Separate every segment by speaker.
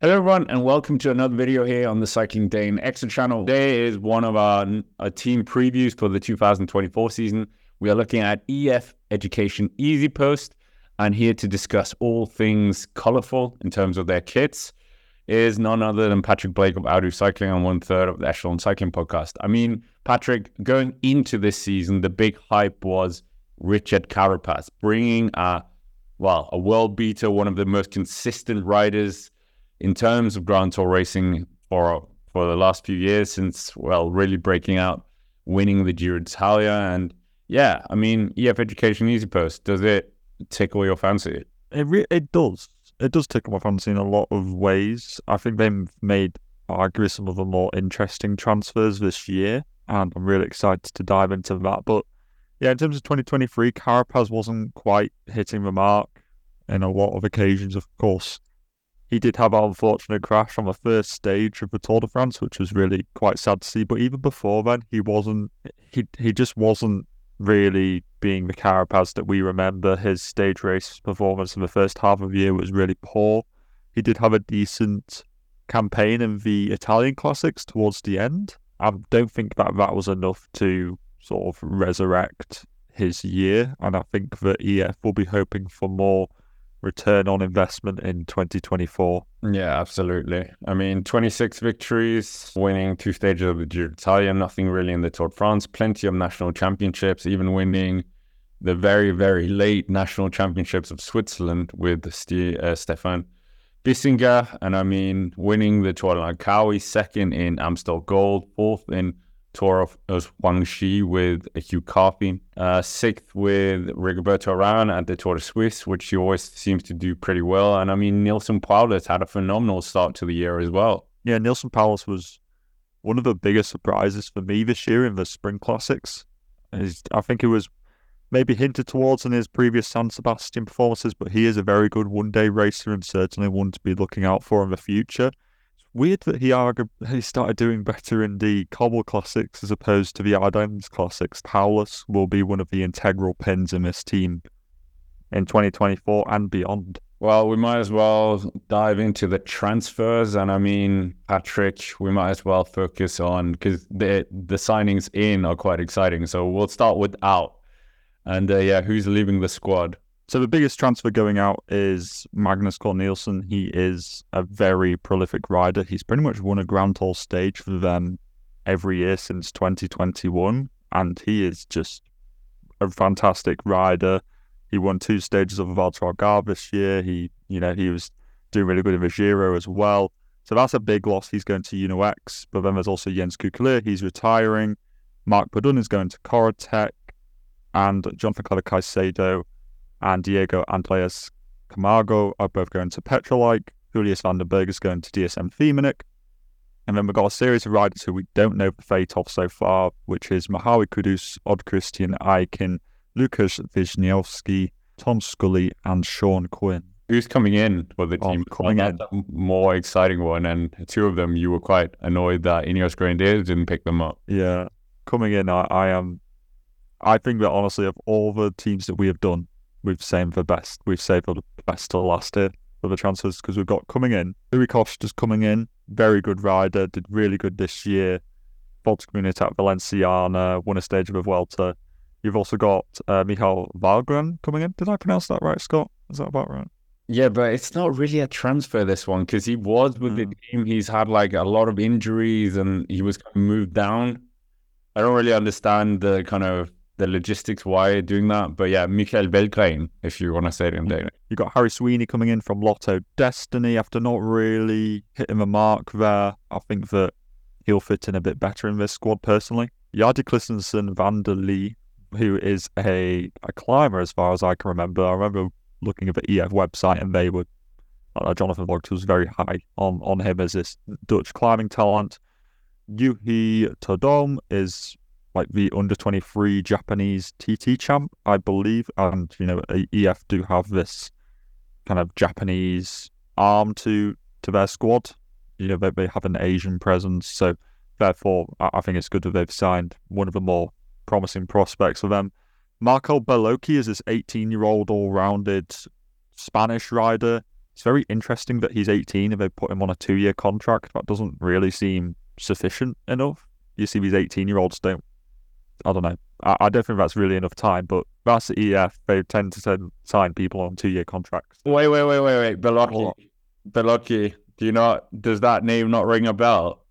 Speaker 1: Hello everyone and welcome to another video here on the Cycling Dane Extra channel. Today is one of our, our team previews for the 2024 season. We are looking at EF Education Easy Post and here to discuss all things colourful in terms of their kits is none other than Patrick Blake of Outdo Cycling and one third of the Echelon Cycling podcast. I mean, Patrick, going into this season, the big hype was Richard Carapaz bringing a, well, a world beater, one of the most consistent riders in terms of Grand Tour racing for for the last few years since well really breaking out, winning the Giro d'Italia, and yeah, I mean EF Education EasyPost does it tickle your fancy?
Speaker 2: It re- it does. It does tickle my fancy in a lot of ways. I think they've made arguably some of the more interesting transfers this year, and I'm really excited to dive into that. But yeah, in terms of 2023, Carapaz wasn't quite hitting the mark in a lot of occasions. Of course, he did have an unfortunate crash on the first stage of the Tour de France, which was really quite sad to see. But even before then, he wasn't. He he just wasn't really being the Carapaz that we remember. His stage race performance in the first half of the year was really poor. He did have a decent campaign in the Italian classics towards the end. I don't think that that was enough to sort of resurrect his year, and I think that EF will be hoping for more return on investment in 2024.
Speaker 1: Yeah, absolutely. I mean, 26 victories, winning two stages of the Giro d'Italia, nothing really in the Tour de France, plenty of national championships, even winning the very, very late national championships of Switzerland with St- uh, Stefan Bissegger. And I mean, winning the Tour de Langkawi, second in Amstel Gold, fourth in Tour of, of Guangxi with Hugh Carthy, uh, sixth with Rigoberto Urán at the Tour de Suisse, which he always seems to do pretty well. And I mean, Neilson Powless had a phenomenal start to the year as well.
Speaker 2: Yeah, Neilson Powless was one of the biggest surprises for me this year in the Spring Classics. I think it was maybe hinted towards in his previous San Sebastian performances, but he is a very good one day racer and certainly one to be looking out for in the future weird that he he started doing better in the Cobble Classics as opposed to the Ardennes Classics. Powless will be one of the integral pins in this team in 2024 and beyond.
Speaker 1: Well, we might as well dive into the transfers, and I mean, Patrick, we might as well focus on because the the signings in are quite exciting. So we'll start with out, and uh, yeah, who's leaving the squad?
Speaker 2: So the biggest transfer going out is Magnus Cort Nielsen. He is a very prolific rider. He's pretty much won a Grand Tour stage for them every year since 2021, and he is just a fantastic rider. He won two stages of the Vuelta Algarve this year. He, you know, he was doing really good in the Giro as well. So that's a big loss. He's going to Uno X. But then there's also Jens Keukeleire. He's retiring. Mark Padun is going to Corratec. And Jonathan Klever Caicedo and Diego Andreas Camargo are both going to Petrolike. Julius van den Berg is going to DSM Firmenich. And then we've got a series of riders who we don't know the fate of so far, which is Merhawi Kudus, Odd Christian Eiking, Lukas Wisniowski, Tom Scully, and Sean Quinn.
Speaker 1: Who's coming in for the oh, team?
Speaker 2: Oh, coming in.
Speaker 1: more exciting one. And two of them, you were quite annoyed that Ineos Grenadiers didn't pick them up.
Speaker 2: Yeah. Coming in, I, I am. I think that honestly, of all the teams that we have done, we've saved the best. We've saved the best till last year for the transfers because we've got coming in. Rui Costa just coming in, very good rider, did really good this year. Volta Comunitat Valenciana, won a stage of the Vuelta. You've also got uh, Michael Valgren coming in. Did I pronounce that right, Scott? Is that about right?
Speaker 1: Yeah, but it's not really a transfer this one because he was with the mm. team. He's had like a lot of injuries and he was moved down. I don't really understand the kind of the logistics why doing that. But yeah, Michael Belgrain, if you want to say it in. Danish.
Speaker 2: You got Harry Sweeny coming in from Lotto Dstny after not really hitting the mark there. I think that he'll fit in a bit better in this squad personally. Jardi Christensen van der Lee, who is a, a climber as far as I can remember. I remember looking at the EF website and they were uh, Jonathan Vaughters was very high on, on him as this Dutch climbing talent. Yuhi Todome is like the under 23 Japanese TT champ, I believe. And, you know, EF do have this kind of Japanese arm to to their squad. You know, they, they have an Asian presence. So, therefore, I, think it's good that they've signed one of the more promising prospects for them. Markel Beloki is this 18 year old all rounded Spanish rider. it's very interesting that he's 18 and they put him on a two year contract. That doesn't really seem sufficient enough. You see, these 18 year olds don't, I don't know. I, I, don't think that's really enough time, but that's the EF. They tend to sign people on two year contracts.
Speaker 1: Wait, wait, wait, wait, wait. Beloki. Beloki. Do you not, does that name not ring a bell?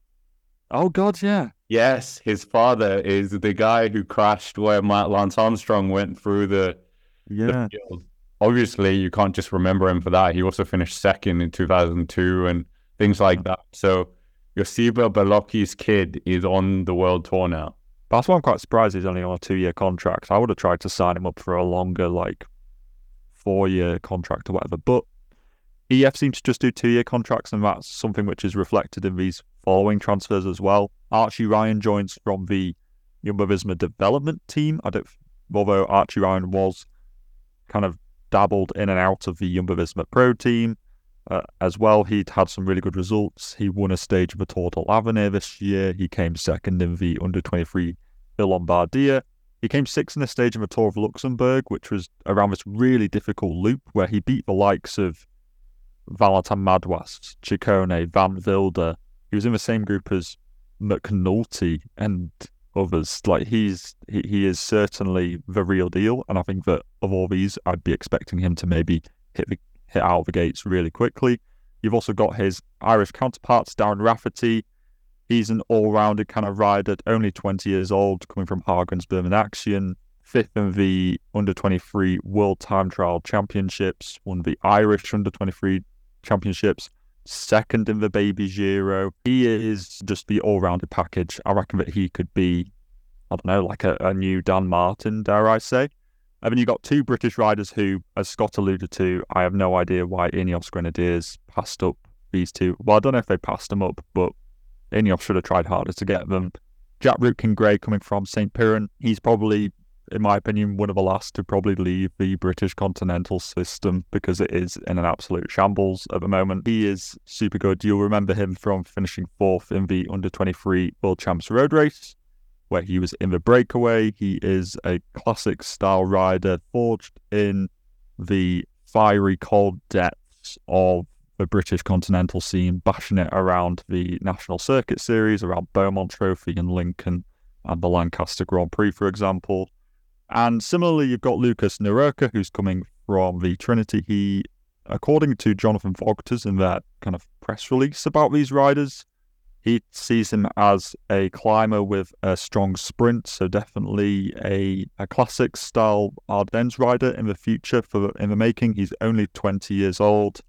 Speaker 2: Oh, God, yeah.
Speaker 1: Yes, his father is the guy who crashed where Matt Lance Armstrong went through the,
Speaker 2: yeah.
Speaker 1: The Obviously, you can't just remember him for that. He also finished second in 2002 and things like that. So, Joseba Beloki's kid is on the world tour now.
Speaker 2: That's why I'm quite surprised he's only on a two year contract. I would have tried to sign him up for a longer, like four year contract or whatever. But EF seems to just do two year contracts, and that's something which is reflected in these following transfers as well. Archie Ryan joins from the Jumbo Visma development team. I don't, although Archie Ryan was kind of dabbled in and out of the Jumbo Visma Pro team uh, as well. He'd had some really good results. He won a stage of the Tour de l'Avenir this year. He came second in the under 23 the Lombardia. He came sixth in a stage of the Tour of Luxembourg, which was around this really difficult loop where he beat the likes of Valentin Madouas, Ciccone, Van Wilder, he was in the same group as McNulty and others. Like he's he, he is certainly the real deal, and I think that of all these, I'd be expecting him to maybe hit the hit out of the gates really quickly. You've also got his Irish counterparts, Darren Rafferty. He's an all-rounded kind of rider, only 20 years old, coming from Hagen's Berman Axeon. Fifth in the under 23 World Time Trial Championships, won the Irish under 23 Championships, second in the baby Giro. He is just the all rounded package. I reckon that he could be, I don't know, like a, a new Dan Martin, dare I say. And then you've got two British riders who, as Scott alluded to, I have no idea why Ineos Grenadiers passed up these two. Well, I don't know if they passed them up, but Ineos should have tried harder to get them. Jack Rootkin Gray coming from St. Piran, he's probably in my opinion, one of the last to probably leave the British continental system because it is in an absolute shambles at the moment. He is super good. You'll remember him from finishing fourth in the under 23 World Champs Road Race, where he was in the breakaway. He is a classic style rider, forged in the fiery cold depths of the British continental scene, bashing it around the National Circuit Series, around Beaumont Trophy and Lincoln and the Lancaster Grand Prix, for example. And similarly, you've got Lukas Nerurkar, who's coming from the Trinity. He, according to Jonathan Vaughters in that kind of press release about these riders, he sees him as a climber with a strong sprint, so definitely a, a classic style Ardennes rider in the future for in the making. He's only 20 years old.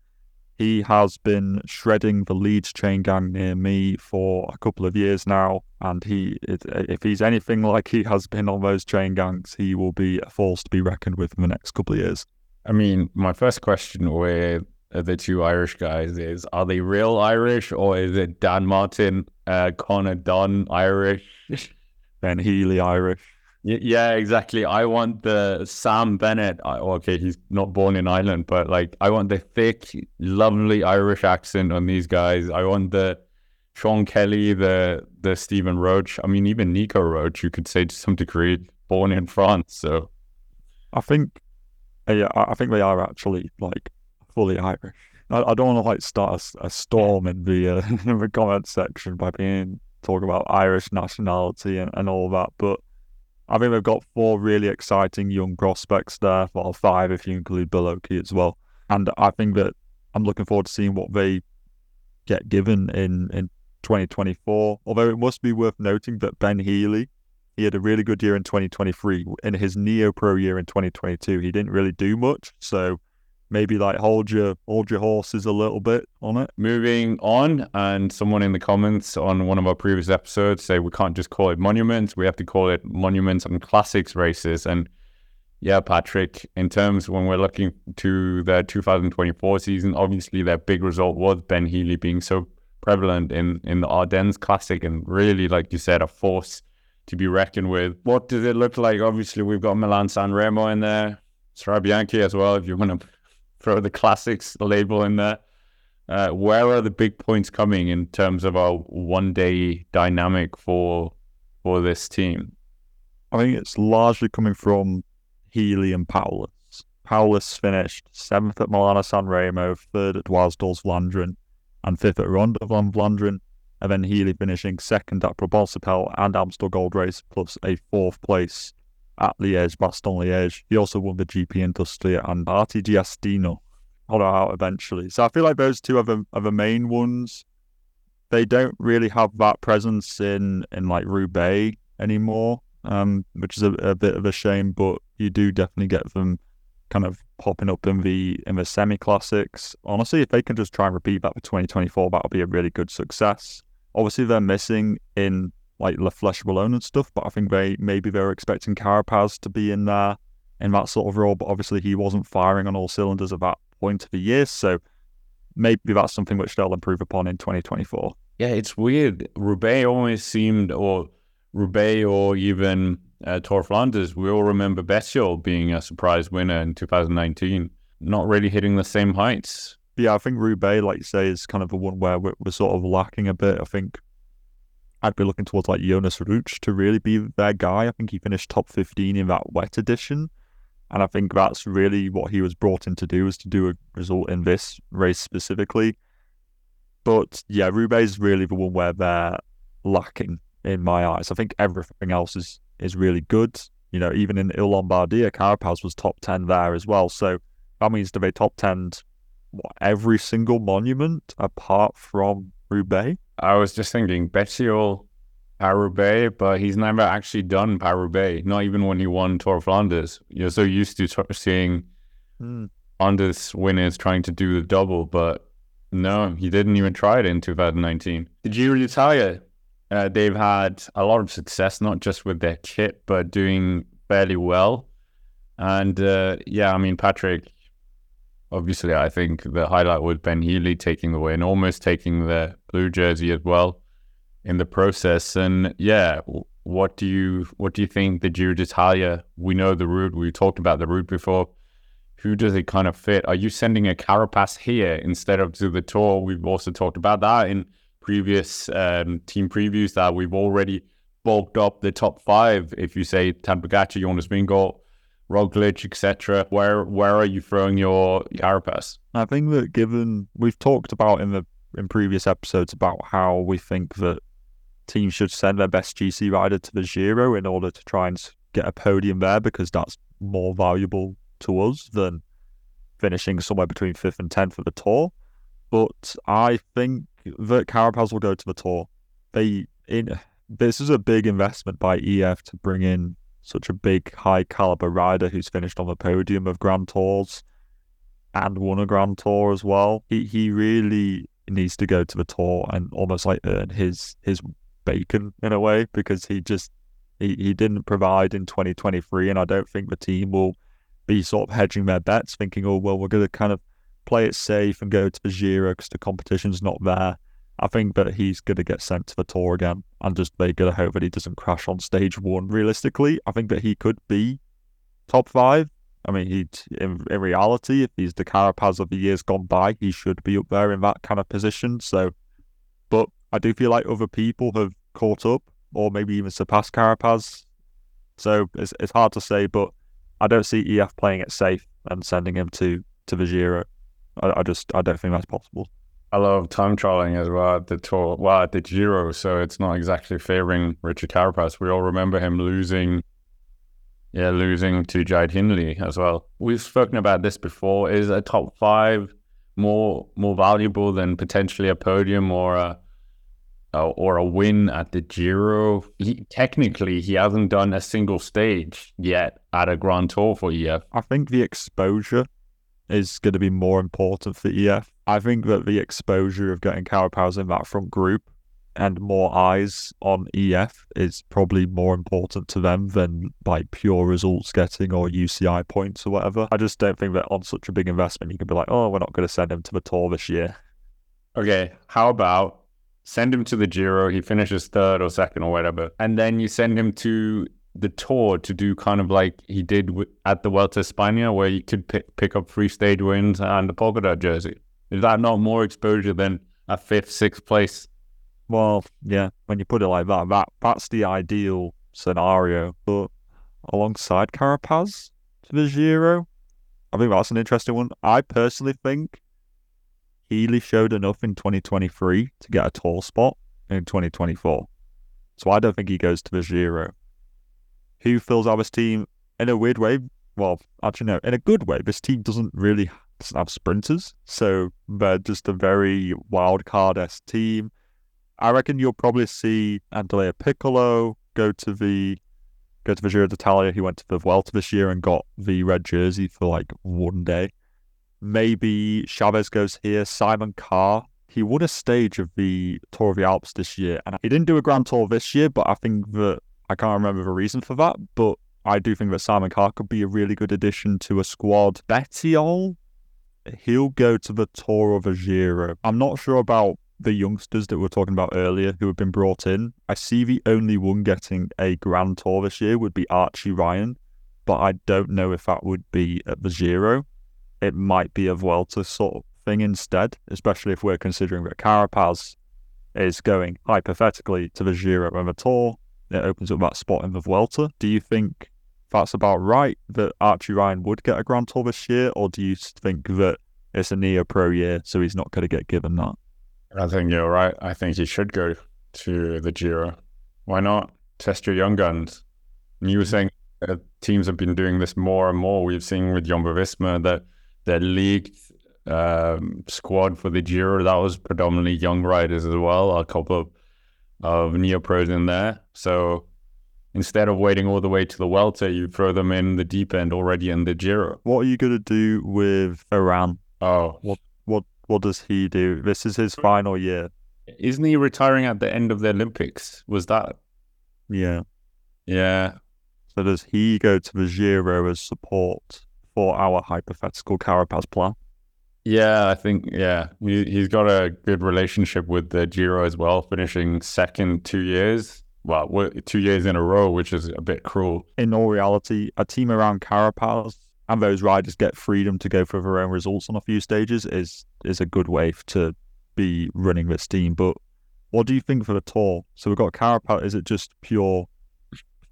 Speaker 2: He has been shredding the Leeds chain gang near me for a couple of years now, and he, if he's anything like he has been on those chain gangs, he will be a force to be reckoned with in the next couple of years.
Speaker 1: I mean, my first question with the two Irish guys is: Are they real Irish, or is it Dan Martin, uh, Conor Dunne Irish,
Speaker 2: Ben Healy Irish?
Speaker 1: Yeah, exactly. I want the Sam Bennett. Okay, he's not born in Ireland, but like I want the thick, lovely Irish accent on these guys. I want the Sean Kelly, the the Stephen Roche. I mean, even Nico Roche, you could say to some degree, born in France. So,
Speaker 2: I think, yeah, I think they are actually like fully Irish. I, I don't want to like start a, a storm in the uh, in the comment section by being talking about Irish nationality and, and all that, but I think they've got four really exciting young prospects there, well, five if you include Beloki as well. And I think that I'm looking forward to seeing what they get given in, in 2024. Although it must be worth noting that Ben Healy, he had a really good year in 2023. In his Neo Pro year in 2022, he didn't really do much. So maybe like hold your hold your horses a little bit on it.
Speaker 1: Moving on, and someone in the comments on one of our previous episodes say we can't just call it monuments, we have to call it monuments and classics races. And yeah, Patrick, in terms when we're looking to the 2024 season, obviously their big result was Ben Healy being so prevalent in in the Ardennes Classic and really, like you said, a force to be reckoned with. What does it look like? Obviously, we've got Milan San Remo in there. Strade Bianche as well, if you want to throw the classics label in there. Uh, where are the big points coming in terms of our one day dynamic for for this team?
Speaker 2: I think it's largely coming from Healy and Powless. Paulus finished seventh at Milano San Remo, third at Dwars Vlaanderen, and fifth at Ronde van Vlaanderen, and then Healy finishing second at Brabantse and Amstel Gold Race, plus a fourth place at Liège, Bastogne Liège. He also won the GP in Tuscia and Arti Giustino got out eventually. So I feel like those two are the, are the main ones. They don't really have that presence in, in like Roubaix anymore, um, which is a, a bit of a shame, but you do definitely get them kind of popping up in the in the semi classics. Honestly, if they can just try and repeat that for 2024, that'll be a really good success. Obviously, they're missing in like La Flèche Wallonne and stuff, but I think they maybe they were expecting Carapaz to be in there in that sort of role, but obviously he wasn't firing on all cylinders at that point of the year. So maybe that's something which they'll improve upon in 2024.
Speaker 1: Yeah, it's weird. Roubaix always seemed, or Roubaix or even uh, Tour Flanders, we all remember Bettiol being a surprise winner in 2019, not really hitting the same heights.
Speaker 2: Yeah, I think Roubaix, like you say, is kind of the one where we're, we're sort of lacking a bit. I think I'd be looking towards like Jonas Rutsch to really be their guy. I think he finished top 15 in that wet edition. And I think that's really what he was brought in to do, is to do a result in this race specifically. But yeah, Roubaix really the one where they're lacking in my eyes. I think everything else is is really good. You know, even in Il Lombardia, Carapaz was top 10 there as well. So that means to be top 10 every single monument apart from Roubaix.
Speaker 1: I was just thinking, Bettiol Paris but he's never actually done Paris not even when he won Tour of Flanders. You're so used to t- seeing mm. Flanders winners trying to do the double, but no, he didn't even try it in 2019. The Giro d'Italia, uh, they've had a lot of success, not just with their kit, but doing fairly well. And uh, yeah, I mean, Patrick, obviously, I think the highlight was Ben Healy taking the win, almost taking the blue jersey as well in the process. And yeah, what do you what do you think the Giro d'Italia? We know the route. We talked about the route before. Who does it kind of fit? Are you sending a Carapaz here instead of to the Tour? We've also talked about that in previous um, team previews that we've already bulked up the top five. If you say Tadej Pogacar, Jonas Vingegaard, Roglic, etc., where where are you throwing your Carapaz?
Speaker 2: I think that given we've talked about in the in previous episodes about how we think that teams should send their best GC rider to the Giro in order to try and get a podium there because that's more valuable to us than finishing somewhere between fifth and tenth for the Tour. But I think that Carapaz will go to the Tour. They in this is a big investment by EF to bring in such a big high caliber rider who's finished on the podium of Grand Tours and won a Grand Tour as well. He he really needs to go to the Tour and almost like earn his his bacon in a way because he just he, he didn't provide in 2023 and I don't think the team will be sort of hedging their bets thinking oh well we're going to kind of play it safe and go to the Giro because the competition's not there. I think that he's going to get sent to the tour again and just they're going to hope that he doesn't crash on stage one. Realistically, I think that he could be top five. I mean, he in, in reality, if he's the Carapaz of the years gone by, he should be up there in that kind of position. So, but I do feel like other people have caught up or maybe even surpassed Carapaz. So it's it's hard to say, but I don't see EF playing it safe and sending him to to the Giro. I, I just I don't think that's possible.
Speaker 1: I love time trialing as well at the tour, well at the Giro. So it's not exactly favoring Richard Carapaz. We all remember him losing, yeah, losing to Jai Hindley as well. We've spoken about this before. Is a top five more more valuable than potentially a podium or a uh, or a win at the Giro. He, technically, he hasn't done a single stage yet at a Grand Tour for EF.
Speaker 2: I think the exposure is going to be more important for EF. I think that the exposure of getting Carapaz in that front group and more eyes on EF is probably more important to them than like pure results getting or UCI points or whatever. I just don't think that on such a big investment you can be like, oh, we're not going to send him to the tour this year.
Speaker 1: Okay, how about send him to the Giro. He finishes third or second or whatever, and then you send him to the tour to do kind of like he did at the Vuelta España, where you could pick, pick up three stage wins and the polka dot jersey. Is that not more exposure than a fifth, sixth place?
Speaker 2: Well, yeah, when you put it like that, that that's the ideal scenario. But alongside Carapaz to the Giro, I think that's an interesting one. I personally think Healy showed enough in 2023 to get a tour spot in 2024. So I don't think he goes to the Giro. Who fills out this team in a weird way? Well, actually, no, in a good way. This team doesn't really doesn't have sprinters, so they're just a very wild card s team. I reckon you'll probably see Andrea Piccolo go to the go to the Giro d'Italia. He went to the Vuelta this year and got the red jersey for like one day. Maybe Chaves goes here. Simon Carr. He won a stage of the Tour of the Alps this year, and he didn't do a Grand Tour this year. But I think that I can't remember the reason for that. But I do think that Simon Carr could be a really good addition to a squad. Bettiol, he'll go to the Tour of the Giro. I'm not sure about the youngsters that we were talking about earlier who have been brought in. I see the only one getting a Grand Tour this year would be Archie Ryan, but I don't know if that would be at the Giro. It might be a Vuelta sort of thing instead, especially if we're considering that Carapaz is going hypothetically to the Giro and the Tour. It opens up that spot in the Vuelta. Do you think that's about right that Archie Ryan would get a Grand Tour this year, or do you think that it's a neo pro year, so he's not going to get given that?
Speaker 1: I think you're right. I think he should go to the Giro. Why not test your young guns? And you were saying uh, teams have been doing this more and more. We've seen with Jumbo Visma that their league um, squad for the Giro that was predominantly young riders as well. A couple of of neopros in there. So instead of waiting all the way to the Vuelta, you throw them in the deep end already in the Giro.
Speaker 2: What are you going to do with Urán?
Speaker 1: Oh,
Speaker 2: what what does he do? This is his final year.
Speaker 1: Isn't he retiring at the end of the Olympics? Was that?
Speaker 2: Yeah.
Speaker 1: Yeah.
Speaker 2: So does he go to the Giro as support for our hypothetical Carapaz plan?
Speaker 1: Yeah, I think yeah, he, he's got a good relationship with the Giro as well, finishing second two years. Well, two years in a row, which is a bit cruel.
Speaker 2: In all reality, a team around Carapaz and those riders get freedom to go for their own results on a few stages is is a good way to be running this team. But what do you think for the tour? So we've got Carapaz. Is it just pure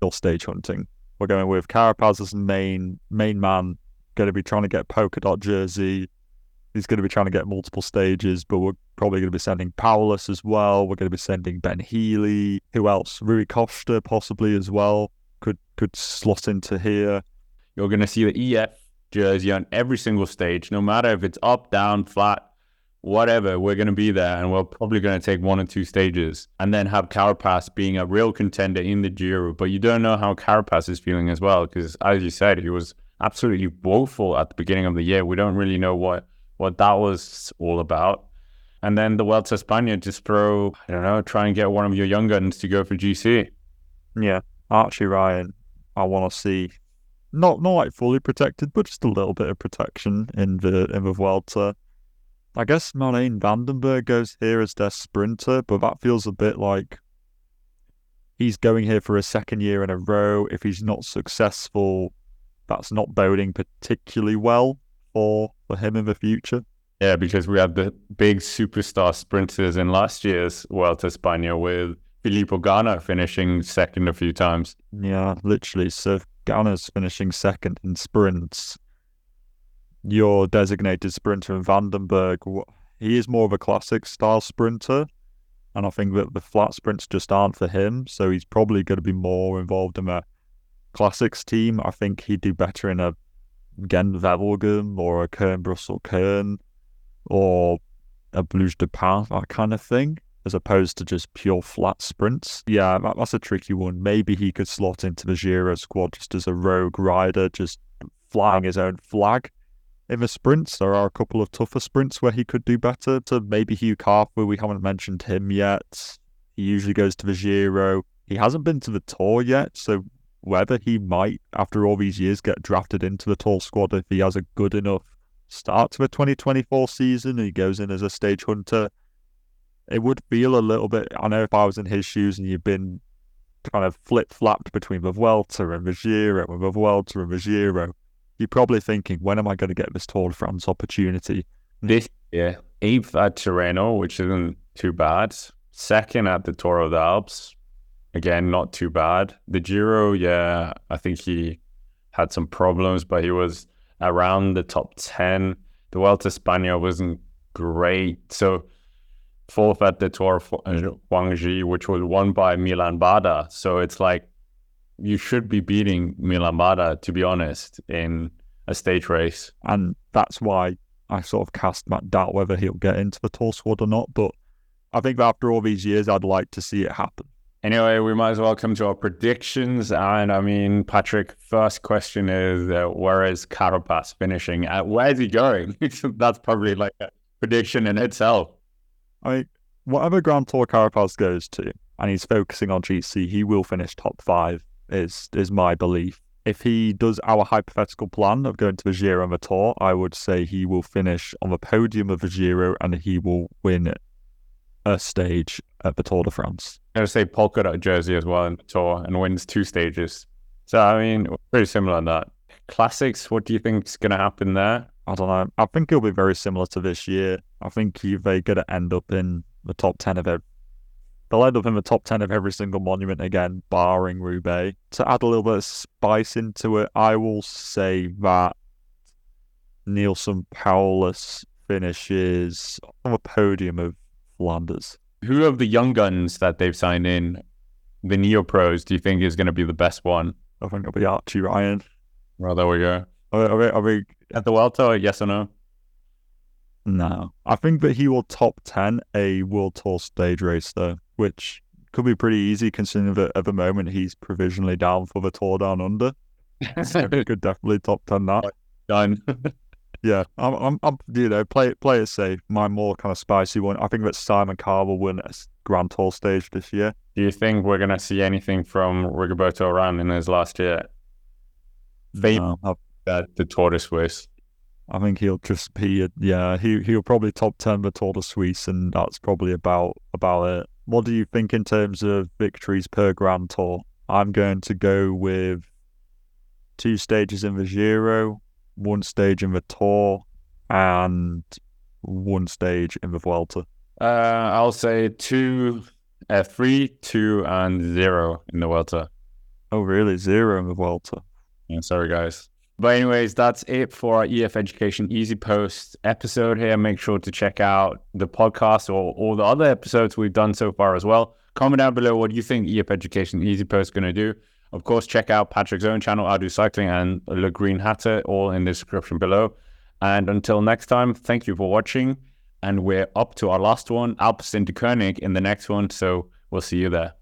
Speaker 2: pure stage hunting? We're going with Carapaz as main main man, going to be trying to get polka dot jersey. He's going to be trying to get multiple stages, but we're probably going to be sending Powless as well. We're going to be sending Ben Healy. Who else? Rui Costa possibly as well. Could could slot into here.
Speaker 1: You're going to see the EF jersey on every single stage, no matter if it's up, down, flat, whatever. We're going to be there, and we're probably going to take one or two stages, and then have Carapaz being a real contender in the Giro. But you don't know how Carapaz is feeling as well, because as you said, he was absolutely woeful at the beginning of the year. We don't really know what what that was all about. And then the Vuelta España just throw, I don't know, try and get one of your young guns to go for GC.
Speaker 2: Yeah, Archie Ryan, I want to see not not like fully protected, but just a little bit of protection in the in the Vuelta. I guess Marijn Vandenberg goes here as their sprinter, but that feels a bit like he's going here for a second year in a row. If he's not successful, that's not boding particularly well for for him in the future.
Speaker 1: Yeah, because we had the big superstar sprinters in last year's Vuelta España with Filippo Ganna finishing second a few times.
Speaker 2: Yeah, literally. So Ganna's finishing second in sprints. Your designated sprinter in Vandenberg, he is more of a classic style sprinter. And I think that the flat sprints just aren't for him. So he's probably going to be more involved in a classics team. I think he'd do better in a Gent Wevelgem or a Kuurne Brussels Kuurne or a Blues de Pain, that kind of thing as opposed to just pure flat sprints. Yeah, that, that's a tricky one. Maybe he could slot into the Giro squad just as a rogue rider, just flying his own flag. In the sprints, there are a couple of tougher sprints where he could do better. To maybe Hugh Carthy, we haven't mentioned him yet. He usually goes to the Giro. He hasn't been to the Tour yet, so whether he might, after all these years, get drafted into the Tour squad if he has a good enough start to the 2024 season, he goes in as a stage hunter it would feel a little bit. I know if I was in his shoes and you've been kind of flip flopped between the Vuelta and the Giro, and Vuelta and the Giro, you're probably thinking, when am I going to get this Tour de France opportunity?
Speaker 1: This year, eighth at Tirreno, which isn't too bad. Second at the Tour of the Alps, again, not too bad. The Giro, yeah, I think he had some problems, but he was around the top 10. The Vuelta España wasn't great. So fourth at the Tour of Guangxi, which was won by Milan Vader. So it's like you should be beating Milan Vader, to be honest, in a stage race.
Speaker 2: And that's why I sort of cast my doubt whether he'll get into the tour squad or not. But I think that after all these years, I'd like to see it happen.
Speaker 1: Anyway, we might as well come to our predictions. And I mean, Patrick, first question is uh, where is Carapaz finishing? Uh, where is he going? That's probably like a prediction in itself.
Speaker 2: I whatever Grand Tour Carapaz goes to, and he's focusing on GC, he will finish top five. Is is my belief. If he does our hypothetical plan of going to the Giro and the Tour, I would say he will finish on the podium of the Giro and he will win a stage at the Tour de France.
Speaker 1: I would say polka dot jersey as well in the Tour and wins two stages. So I mean, pretty similar on that. Classics, what do you think is going to happen there?
Speaker 2: I don't know. I think it'll be very similar to this year. I think they're going to end up in the top 10 of it. They'll end up in the top 10 of every single monument again, barring Roubaix. To add a little bit of spice into it, I will say that Neilson Powless finishes on the podium of Flanders.
Speaker 1: Who of the young guns that they've signed in, the Neo Pros, do you think is going to be the best one?
Speaker 2: I think it'll be Archie Ryan.
Speaker 1: Well, there we go.
Speaker 2: Are, are, we, are we
Speaker 1: at the World Tour? Yes or no?
Speaker 2: No, I think that he will top ten a World Tour stage race though, which could be pretty easy considering that at the moment he's provisionally down for the Tour Down Under. so he could definitely top ten that.
Speaker 1: Done.
Speaker 2: yeah, I'm, I'm, I'm, you know, play play it safe. My more kind of spicy one. I think that Simon Carr will win a Grand Tour stage this year.
Speaker 1: Do you think we're gonna see anything from Rigoberto Urán in his last year? They no, that the Tour de Suisse.
Speaker 2: I think he'll just be yeah he he'll probably top ten the Tour de Suisse and that's probably about about it. What do you think in terms of victories per Grand Tour? I'm going to go with two stages in the Giro, one stage in the Tour, and one stage in the Vuelta.
Speaker 1: Uh, I'll say two, uh, three, two, and zero in the Vuelta.
Speaker 2: Oh, really? Zero in the Vuelta?
Speaker 1: Yeah, sorry, guys. But anyways, that's it for our EF Education Easy Post episode here. Make sure to check out the podcast or all the other episodes we've done so far as well. Comment down below what you think EF Education Easy Post is going to do. Of course, check out Patrick's own channel, I Do Cycling, and Le Green Hatter, all in the description below. And until next time, thank you for watching. And we're up to our last one, Alpecin Deceuninck, in the next one. So we'll see you there.